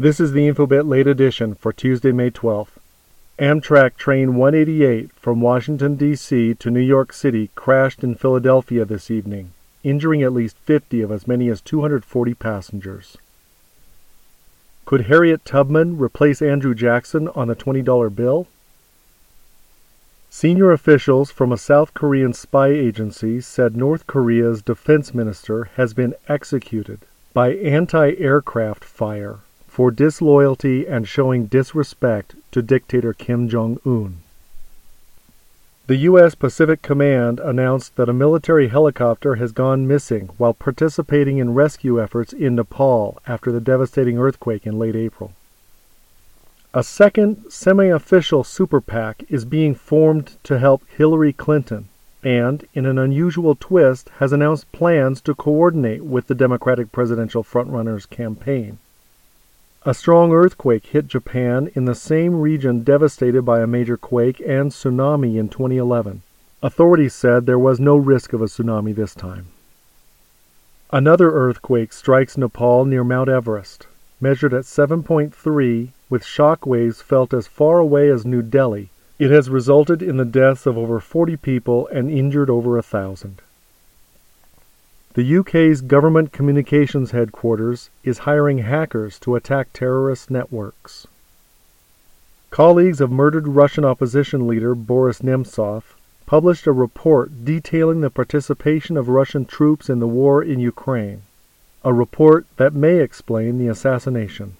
This is the Infobitt late edition for Tuesday, May 12th. Amtrak Train 188 from Washington, D.C. to New York City crashed in Philadelphia this evening, injuring at least 50 of as many as 240 passengers. Could Harriet Tubman replace Andrew Jackson on the $20 bill? Senior officials from a South Korean spy agency said North Korea's defense minister has been executed by anti aircraft fire for disloyalty and showing disrespect to dictator Kim Jong un. The U.S. Pacific Command announced that a military helicopter has gone missing while participating in rescue efforts in Nepal after the devastating earthquake in late April. A second semi official super PAC is being formed to help Hillary Clinton and, in an unusual twist, has announced plans to coordinate with the Democratic presidential frontrunner's campaign. A strong earthquake hit Japan in the same region devastated by a major quake and tsunami in 2011. Authorities said there was no risk of a tsunami this time. Another earthquake strikes Nepal near Mount Everest, measured at 7.3 with shock waves felt as far away as New Delhi. It has resulted in the deaths of over 40 people and injured over a thousand. The UK's government communications headquarters is hiring hackers to attack terrorist networks. Colleagues of murdered Russian opposition leader Boris Nemtsov published a report detailing the participation of Russian troops in the war in Ukraine, a report that may explain the assassination.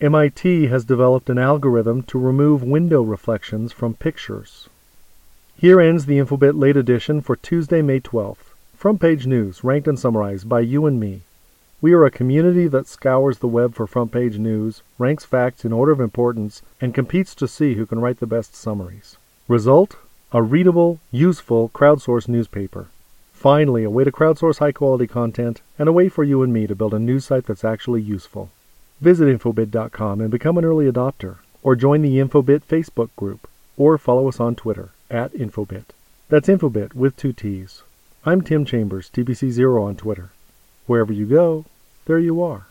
MIT has developed an algorithm to remove window reflections from pictures. Here ends the Infobitt late edition for Tuesday, May 12th. Front page news, ranked and summarized by you and me. We are a community that scours the web for front page news, ranks facts in order of importance, and competes to see who can write the best summaries. Result? A readable, useful, crowdsourced newspaper. Finally, a way to crowdsource high quality content and a way for you and me to build a news site that's actually useful. Visit Infobitt.com and become an early adopter, or join the Infobitt Facebook group, or follow us on Twitter at Infobitt. That's Infobitt with two T's. I'm Tim Chambers, TBC0 on Twitter. Wherever you go, there you are.